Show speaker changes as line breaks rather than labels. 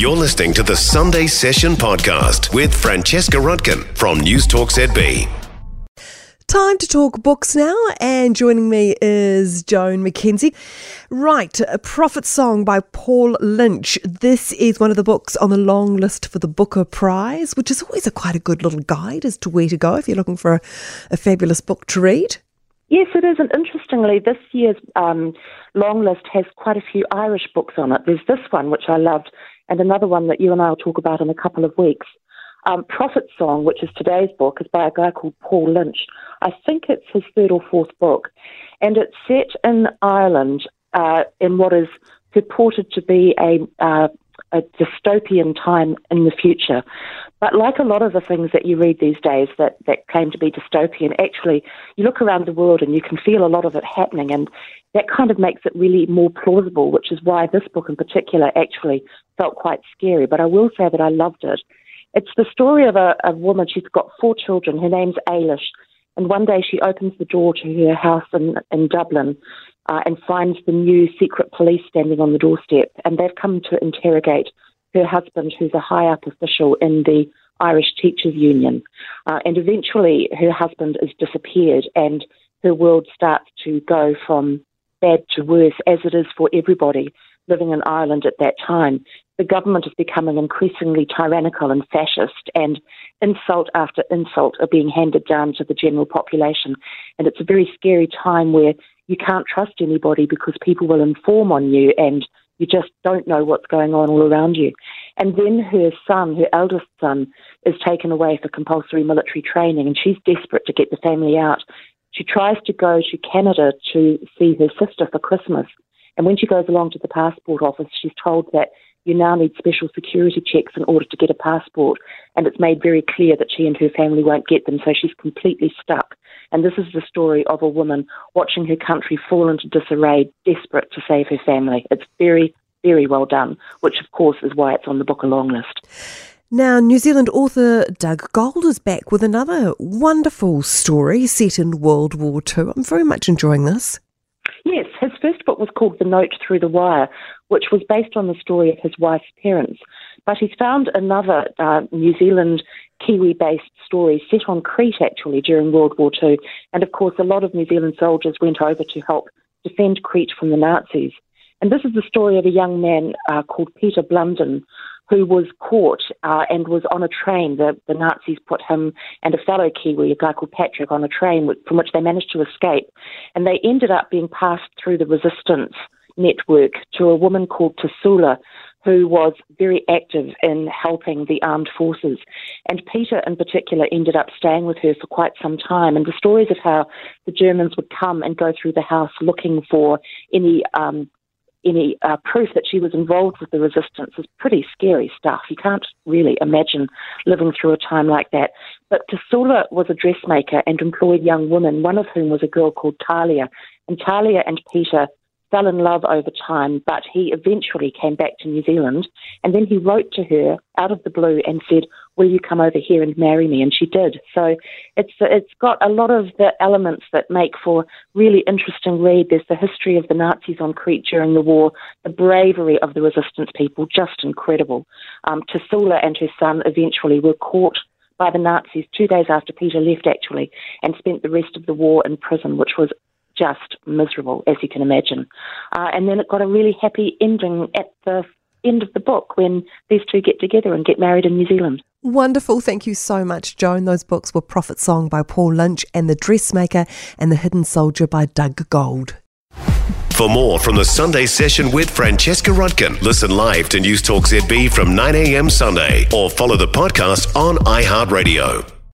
You're listening to the Sunday Session podcast with Francesca Rudkin from News Talk ZB.
Time to talk books now, and joining me is Joan McKenzie. Right, A Prophet Song by Paul Lynch. This is one of the books on the long list for the Booker Prize, which is always a quite a good little guide as to where to go if you're looking for a, a fabulous book to read.
Yes, it is. And interestingly, this year's um, long list has quite a few Irish books on it. There's this one, which I loved, and another one that you and I will talk about in a couple of weeks. Um, Prophet Song, which is today's book, is by a guy called Paul Lynch. I think it's his third or fourth book, and it's set in Ireland uh, in what is purported to be a uh, a dystopian time in the future. But like a lot of the things that you read these days that, that claim to be dystopian, actually, you look around the world and you can feel a lot of it happening, and that kind of makes it really more plausible, which is why this book in particular actually felt quite scary. But I will say that I loved it. It's the story of a, a woman, she's got four children. Her name's Eilish. And one day she opens the door to her house in, in Dublin uh, and finds the new secret police standing on the doorstep. And they've come to interrogate her husband, who's a high up official in the Irish Teachers Union. Uh, and eventually her husband is disappeared and her world starts to go from bad to worse, as it is for everybody living in Ireland at that time. The government is becoming increasingly tyrannical and fascist, and insult after insult are being handed down to the general population. And it's a very scary time where you can't trust anybody because people will inform on you and you just don't know what's going on all around you. And then her son, her eldest son, is taken away for compulsory military training and she's desperate to get the family out. She tries to go to Canada to see her sister for Christmas. And when she goes along to the passport office, she's told that you now need special security checks in order to get a passport. And it's made very clear that she and her family won't get them, so she's completely stuck. And this is the story of a woman watching her country fall into disarray, desperate to save her family. It's very, very well done, which of course is why it's on the Booker long list.
Now, New Zealand author Doug Gold is back with another wonderful story set in World War II. I'm very much enjoying this.
Yes, his first book was called The Note Through the Wire, which was based on the story of his wife's parents. But he's found another uh, New Zealand Kiwi based story set on Crete actually during World War II. And of course, a lot of New Zealand soldiers went over to help defend Crete from the Nazis. And this is the story of a young man uh, called Peter Blunden who was caught uh, and was on a train. The, the Nazis put him and a fellow Kiwi, a guy called Patrick, on a train from which they managed to escape. And they ended up being passed through the resistance network to a woman called Tasula, who was very active in helping the armed forces. And Peter, in particular, ended up staying with her for quite some time. And the stories of how the Germans would come and go through the house looking for any um, any uh, proof that she was involved with the resistance is pretty scary stuff. You can't really imagine living through a time like that. But Tasula was a dressmaker and employed young women, one of whom was a girl called Talia. And Talia and Peter fell in love over time, but he eventually came back to New Zealand. And then he wrote to her out of the blue and said, Will you come over here and marry me? And she did. So it's it's got a lot of the elements that make for really interesting read. There's the history of the Nazis on Crete during the war, the bravery of the resistance people, just incredible. Um, and her son eventually were caught by the Nazis two days after Peter left, actually, and spent the rest of the war in prison, which was just miserable, as you can imagine. Uh, and then it got a really happy ending at the end of the book when these two get together and get married in New Zealand.
Wonderful. Thank you so much, Joan. Those books were Prophet Song by Paul Lynch and The Dressmaker and The Hidden Soldier by Doug Gold.
For more from the Sunday session with Francesca Rudkin, listen live to News Talk ZB from 9 a.m. Sunday or follow the podcast on iHeartRadio.